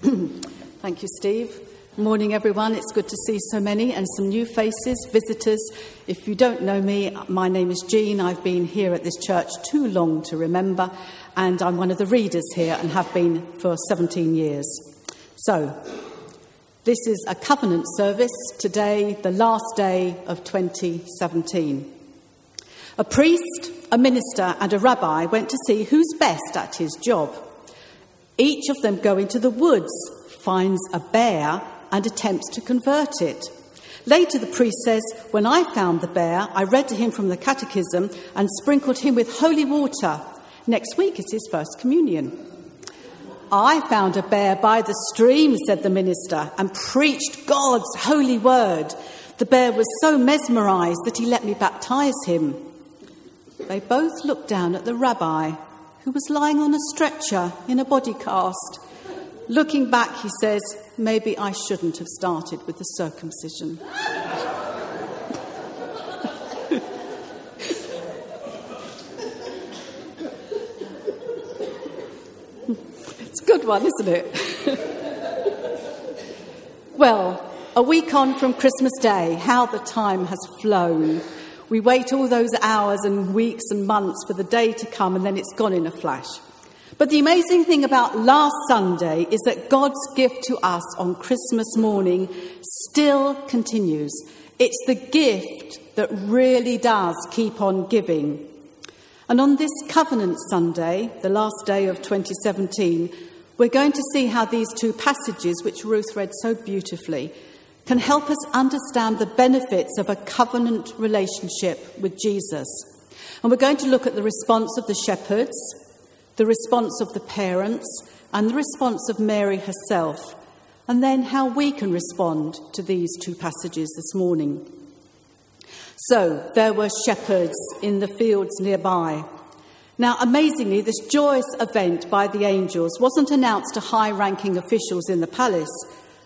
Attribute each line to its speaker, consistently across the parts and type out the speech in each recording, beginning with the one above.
Speaker 1: Thank you, Steve. Morning, everyone. It's good to see so many and some new faces, visitors. If you don't know me, my name is Jean. I've been here at this church too long to remember, and I'm one of the readers here and have been for 17 years. So, this is a covenant service today, the last day of 2017. A priest, a minister, and a rabbi went to see who's best at his job. Each of them go into the woods, finds a bear, and attempts to convert it. Later, the priest says, When I found the bear, I read to him from the catechism and sprinkled him with holy water. Next week is his first communion. I found a bear by the stream, said the minister, and preached God's holy word. The bear was so mesmerized that he let me baptize him. They both looked down at the rabbi, who was lying on a stretcher in a body cast. Looking back, he says, Maybe I shouldn't have started with the circumcision. It's a good one, isn't it? well, a week on from Christmas Day, how the time has flown. We wait all those hours and weeks and months for the day to come, and then it's gone in a flash. But the amazing thing about last Sunday is that God's gift to us on Christmas morning still continues. It's the gift that really does keep on giving. And on this Covenant Sunday, the last day of 2017, we're going to see how these two passages, which Ruth read so beautifully, can help us understand the benefits of a covenant relationship with Jesus. And we're going to look at the response of the shepherds, the response of the parents, and the response of Mary herself, and then how we can respond to these two passages this morning. So, there were shepherds in the fields nearby now, amazingly, this joyous event by the angels wasn't announced to high ranking officials in the palace,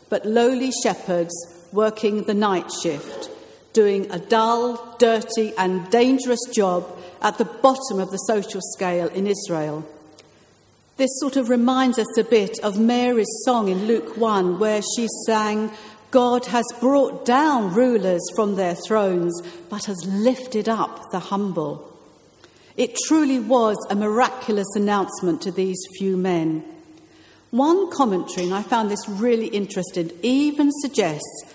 Speaker 1: but lowly shepherds working the night shift, doing a dull, dirty, and dangerous job at the bottom of the social scale in Israel. This sort of reminds us a bit of Mary's song in Luke 1, where she sang, God has brought down rulers from their thrones, but has lifted up the humble. It truly was a miraculous announcement to these few men. One commentary, and I found this really interesting, even suggests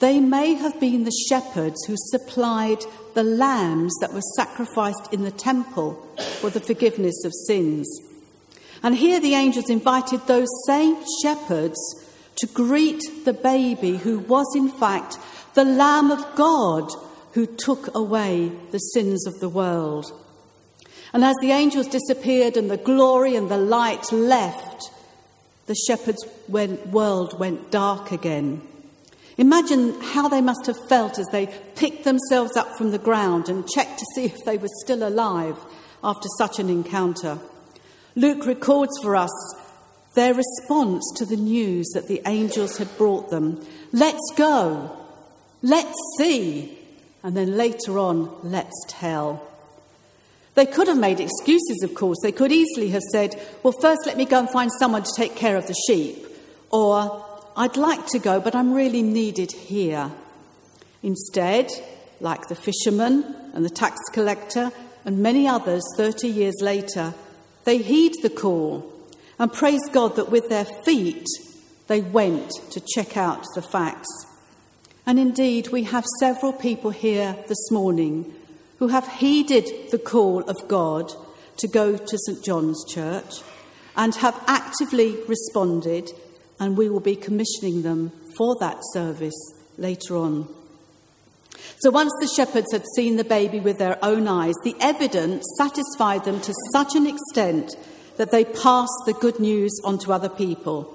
Speaker 1: they may have been the shepherds who supplied the lambs that were sacrificed in the temple for the forgiveness of sins. And here the angels invited those same shepherds to greet the baby who was, in fact, the Lamb of God who took away the sins of the world. And as the angels disappeared and the glory and the light left, the shepherds' world went dark again. Imagine how they must have felt as they picked themselves up from the ground and checked to see if they were still alive after such an encounter. Luke records for us their response to the news that the angels had brought them. Let's go. Let's see. And then later on, let's tell. They could have made excuses, of course. They could easily have said, Well, first let me go and find someone to take care of the sheep. Or, I'd like to go, but I'm really needed here. Instead, like the fisherman and the tax collector and many others 30 years later, they heed the call and praise God that with their feet they went to check out the facts. And indeed, we have several people here this morning who have heeded the call of God to go to St John's Church and have actively responded, and we will be commissioning them for that service later on. So, once the shepherds had seen the baby with their own eyes, the evidence satisfied them to such an extent that they passed the good news on to other people.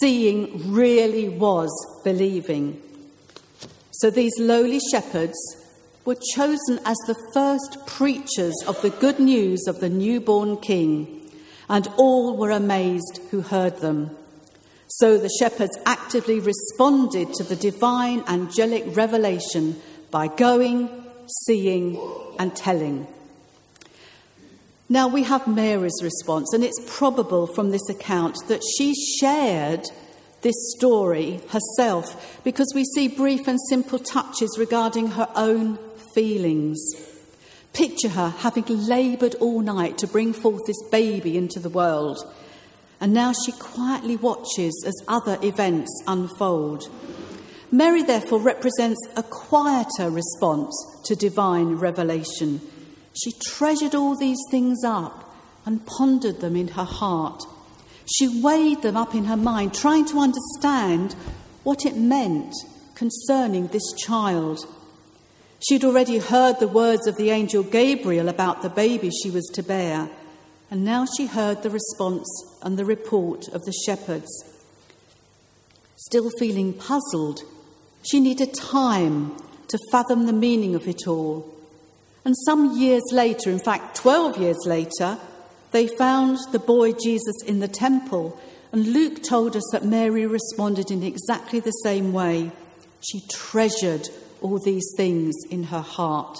Speaker 1: Seeing really was believing. So, these lowly shepherds were chosen as the first preachers of the good news of the newborn king, and all were amazed who heard them. So the shepherds actively responded to the divine angelic revelation by going, seeing, and telling. Now we have Mary's response, and it's probable from this account that she shared this story herself because we see brief and simple touches regarding her own feelings. Picture her having laboured all night to bring forth this baby into the world, and now she quietly watches as other events unfold. Mary, therefore, represents a quieter response to divine revelation. She treasured all these things up and pondered them in her heart. She weighed them up in her mind, trying to understand what it meant concerning this child. She'd already heard the words of the angel Gabriel about the baby she was to bear, and now she heard the response and the report of the shepherds. Still feeling puzzled, she needed time to fathom the meaning of it all. And some years later, in fact, 12 years later, they found the boy Jesus in the temple, and Luke told us that Mary responded in exactly the same way. She treasured all these things in her heart.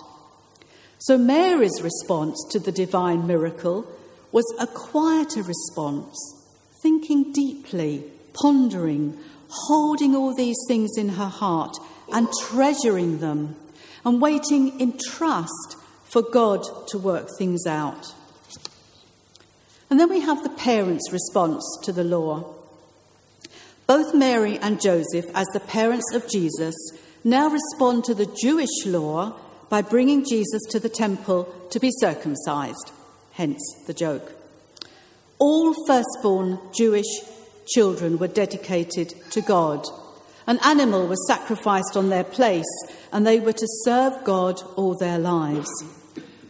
Speaker 1: So Mary's response to the divine miracle was a quieter response, thinking deeply, pondering, holding all these things in her heart and treasuring them and waiting in trust for God to work things out. And then we have the parents' response to the law. Both Mary and Joseph, as the parents of Jesus, now respond to the Jewish law by bringing Jesus to the temple to be circumcised, hence the joke. All firstborn Jewish children were dedicated to God. An animal was sacrificed on their place, and they were to serve God all their lives.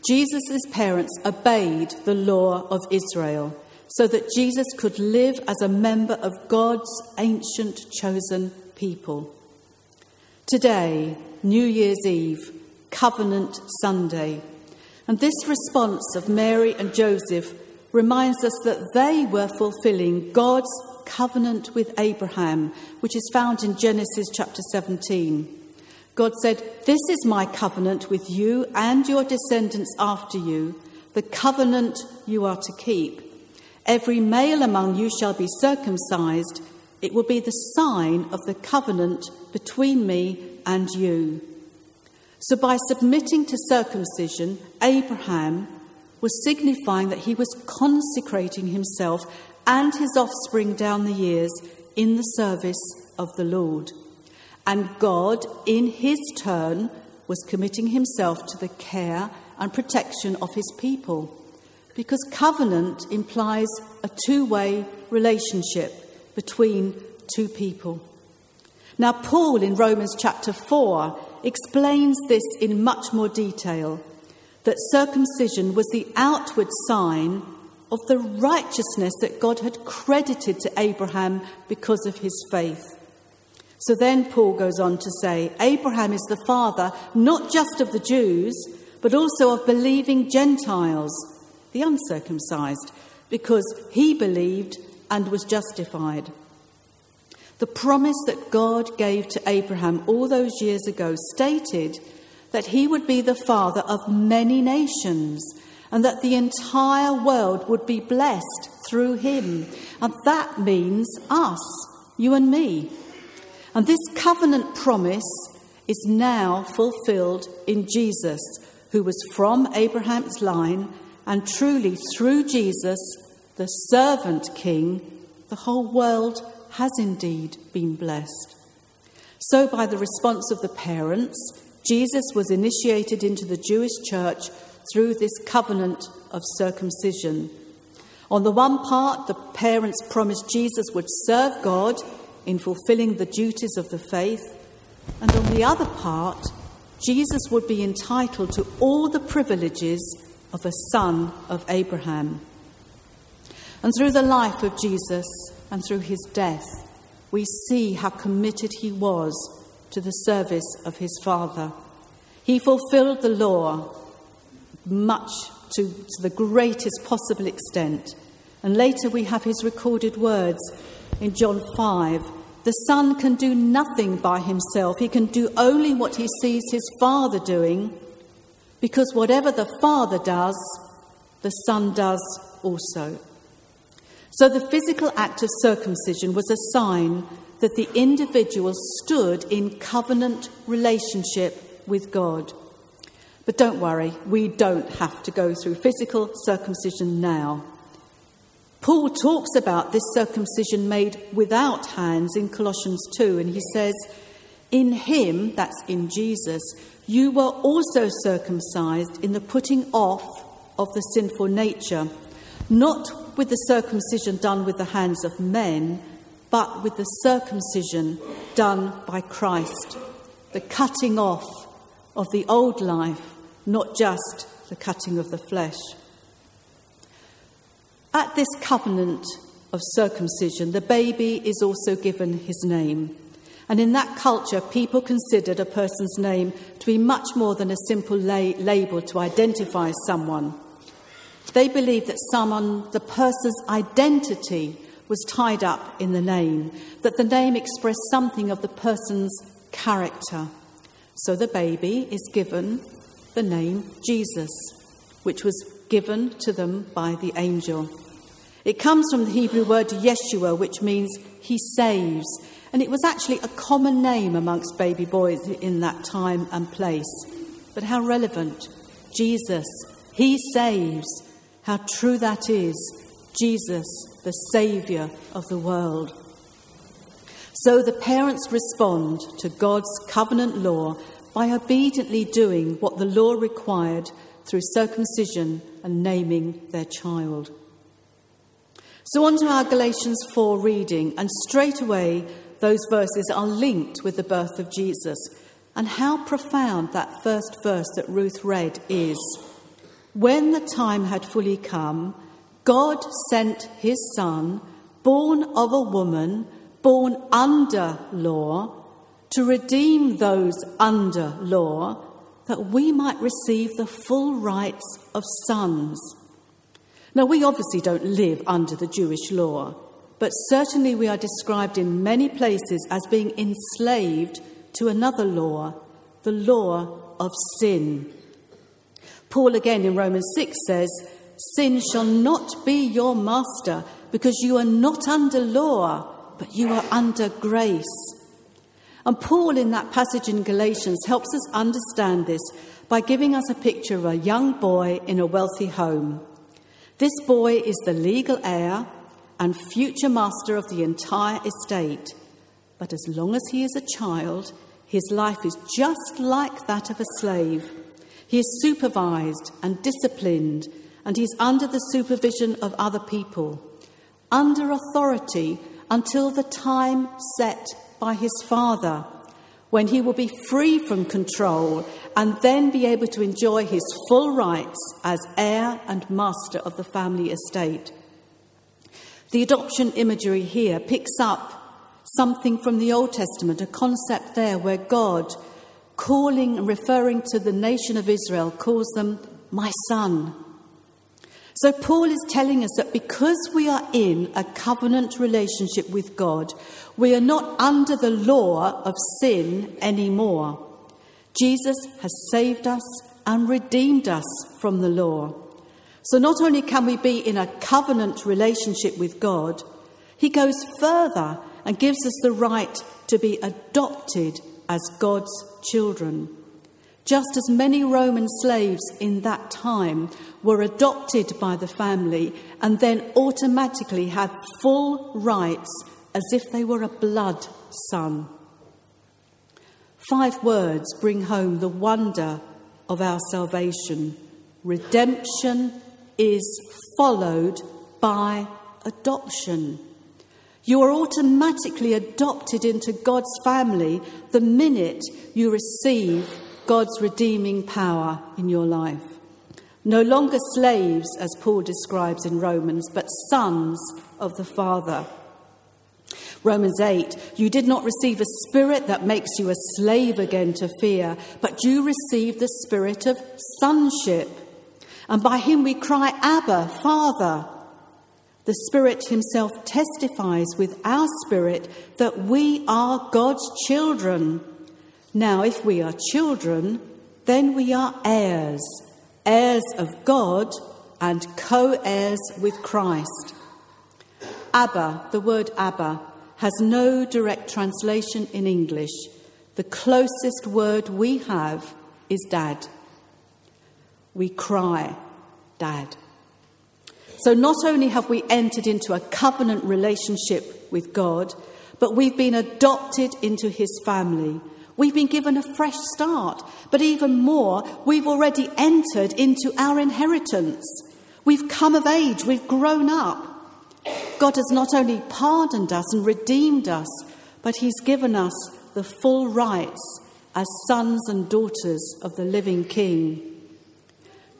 Speaker 1: Jesus' parents obeyed the law of Israel so that Jesus could live as a member of God's ancient chosen people. Today, New Year's Eve, Covenant Sunday, and this response of Mary and Joseph reminds us that they were fulfilling God's covenant with Abraham, which is found in Genesis chapter 17. God said, This is my covenant with you and your descendants after you, the covenant you are to keep. Every male among you shall be circumcised. It will be the sign of the covenant between me and you. So, by submitting to circumcision, Abraham was signifying that he was consecrating himself and his offspring down the years in the service of the Lord. And God, in his turn, was committing himself to the care and protection of his people. Because covenant implies a two way relationship between two people. Now, Paul in Romans chapter 4 explains this in much more detail that circumcision was the outward sign of the righteousness that God had credited to Abraham because of his faith. So then Paul goes on to say Abraham is the father not just of the Jews, but also of believing Gentiles, the uncircumcised, because he believed and was justified. The promise that God gave to Abraham all those years ago stated that he would be the father of many nations and that the entire world would be blessed through him. And that means us, you and me. And this covenant promise is now fulfilled in Jesus, who was from Abraham's line, and truly through Jesus, the servant king, the whole world has indeed been blessed. So, by the response of the parents, Jesus was initiated into the Jewish church through this covenant of circumcision. On the one part, the parents promised Jesus would serve God in fulfilling the duties of the faith, and on the other part, Jesus would be entitled to all the privileges of a son of Abraham. And through the life of Jesus and through his death, we see how committed he was to the service of his Father. He fulfilled the law much to, to the greatest possible extent. And later we have his recorded words in John 5 The Son can do nothing by himself, he can do only what he sees his Father doing, because whatever the Father does, the Son does also. So the physical act of circumcision was a sign that the individual stood in covenant relationship with God. But don't worry, we don't have to go through physical circumcision now. Paul talks about this circumcision made without hands in Colossians 2, and he says, In him, that's in Jesus, you were also circumcised in the putting off of the sinful nature, not with the circumcision done with the hands of men, but with the circumcision done by Christ, the cutting off of the old life, not just the cutting of the flesh. At this covenant of circumcision, the baby is also given his name. And in that culture, people considered a person's name to be much more than a simple la- label to identify someone. They believed that someone, the person's identity was tied up in the name, that the name expressed something of the person's character. So the baby is given the name Jesus, which was given to them by the angel. It comes from the Hebrew word Yeshua, which means he saves, and it was actually a common name amongst baby boys in that time and place. But how relevant! Jesus, he saves. How true that is. Jesus, the Saviour of the world. So the parents respond to God's covenant law by obediently doing what the law required through circumcision and naming their child. So, on to our Galatians 4 reading, and straight away those verses are linked with the birth of Jesus. And how profound that first verse that Ruth read is. When the time had fully come, God sent his Son, born of a woman, born under law, to redeem those under law, that we might receive the full rights of sons. Now, we obviously don't live under the Jewish law, but certainly we are described in many places as being enslaved to another law, the law of sin. Paul again in Romans 6 says, Sin shall not be your master, because you are not under law, but you are under grace. And Paul, in that passage in Galatians, helps us understand this by giving us a picture of a young boy in a wealthy home. This boy is the legal heir and future master of the entire estate. But as long as he is a child, his life is just like that of a slave. He is supervised and disciplined and he's under the supervision of other people, under authority until the time set by his father, when he will be free from control and then be able to enjoy his full rights as heir and master of the family estate. The adoption imagery here picks up something from the Old Testament, a concept there where God, calling and referring to the nation of Israel, calls them my son. So, Paul is telling us that because we are in a covenant relationship with God, we are not under the law of sin anymore. Jesus has saved us and redeemed us from the law. So, not only can we be in a covenant relationship with God, he goes further and gives us the right to be adopted as God's children. Just as many Roman slaves in that time were adopted by the family and then automatically had full rights as if they were a blood son. Five words bring home the wonder of our salvation. Redemption is followed by adoption. You are automatically adopted into God's family the minute you receive God's redeeming power in your life. No longer slaves, as Paul describes in Romans, but sons of the Father. Romans 8, you did not receive a spirit that makes you a slave again to fear, but you received the spirit of sonship. And by him we cry, Abba, Father. The Spirit Himself testifies with our spirit that we are God's children. Now, if we are children, then we are heirs, heirs of God and co heirs with Christ. Abba, the word Abba, has no direct translation in English. The closest word we have is dad. We cry, dad. So not only have we entered into a covenant relationship with God, but we've been adopted into his family. We've been given a fresh start, but even more, we've already entered into our inheritance. We've come of age, we've grown up. God has not only pardoned us and redeemed us, but He's given us the full rights as sons and daughters of the living King.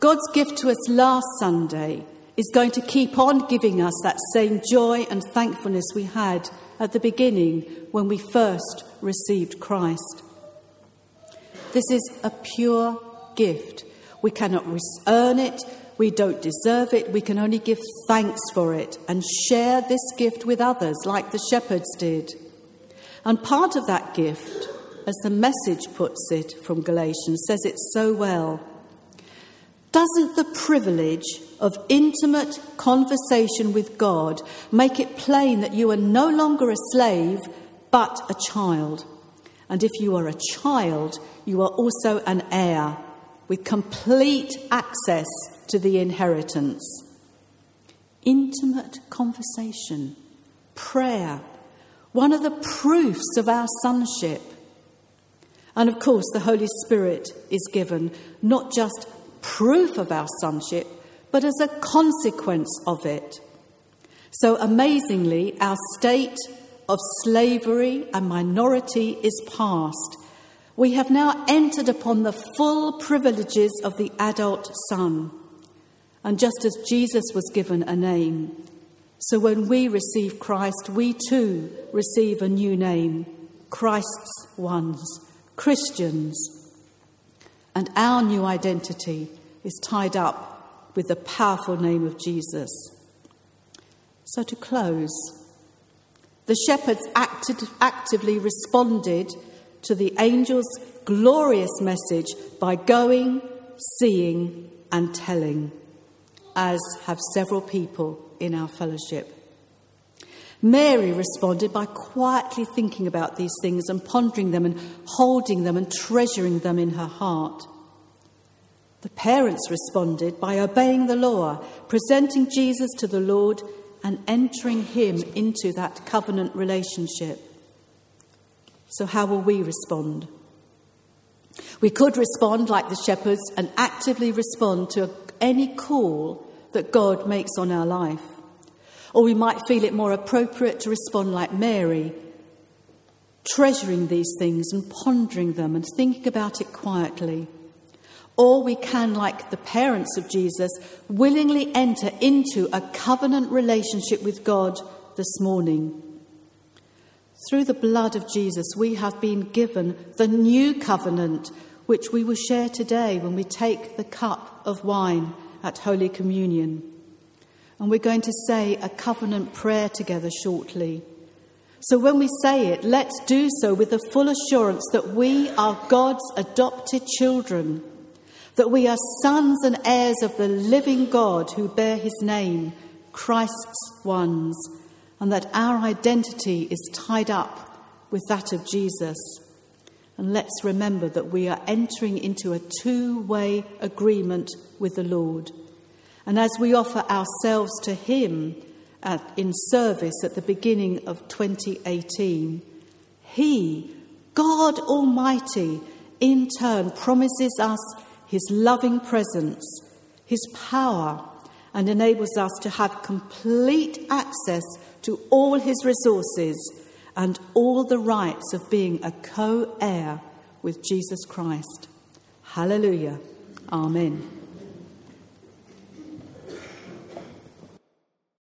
Speaker 1: God's gift to us last Sunday is going to keep on giving us that same joy and thankfulness we had at the beginning when we first received Christ. This is a pure gift. We cannot earn it, we don't deserve it, we can only give thanks for it and share this gift with others, like the shepherds did. And part of that gift, as the message puts it from Galatians, says it so well. Doesn't the privilege of intimate conversation with God make it plain that you are no longer a slave, but a child? And if you are a child, you are also an heir with complete access to the inheritance. Intimate conversation, prayer, one of the proofs of our sonship. And of course, the Holy Spirit is given not just proof of our sonship, but as a consequence of it. So amazingly, our state of slavery and minority is past. We have now entered upon the full privileges of the adult son. And just as Jesus was given a name, so when we receive Christ, we too receive a new name Christ's ones, Christians. And our new identity is tied up with the powerful name of Jesus. So, to close, the shepherds acted, actively responded to the angel's glorious message by going, seeing, and telling, as have several people in our fellowship. Mary responded by quietly thinking about these things and pondering them and holding them and treasuring them in her heart. The parents responded by obeying the law, presenting Jesus to the Lord, and entering him into that covenant relationship. So, how will we respond? We could respond like the shepherds and actively respond to any call that God makes on our life. Or we might feel it more appropriate to respond like Mary, treasuring these things and pondering them and thinking about it quietly. Or we can, like the parents of Jesus, willingly enter into a covenant relationship with God this morning. Through the blood of Jesus, we have been given the new covenant, which we will share today when we take the cup of wine at Holy Communion. And we're going to say a covenant prayer together shortly. So when we say it, let's do so with the full assurance that we are God's adopted children that we are sons and heirs of the living God who bear his name, Christ's ones, and that our identity is tied up with that of Jesus. And let's remember that we are entering into a two way agreement with the Lord. And as we offer ourselves to Him at, in service at the beginning of 2018, He, God Almighty, in turn promises us his loving presence, his power, and enables us to have complete access to all his resources and all the rights of being a co heir with Jesus Christ. Hallelujah. Amen.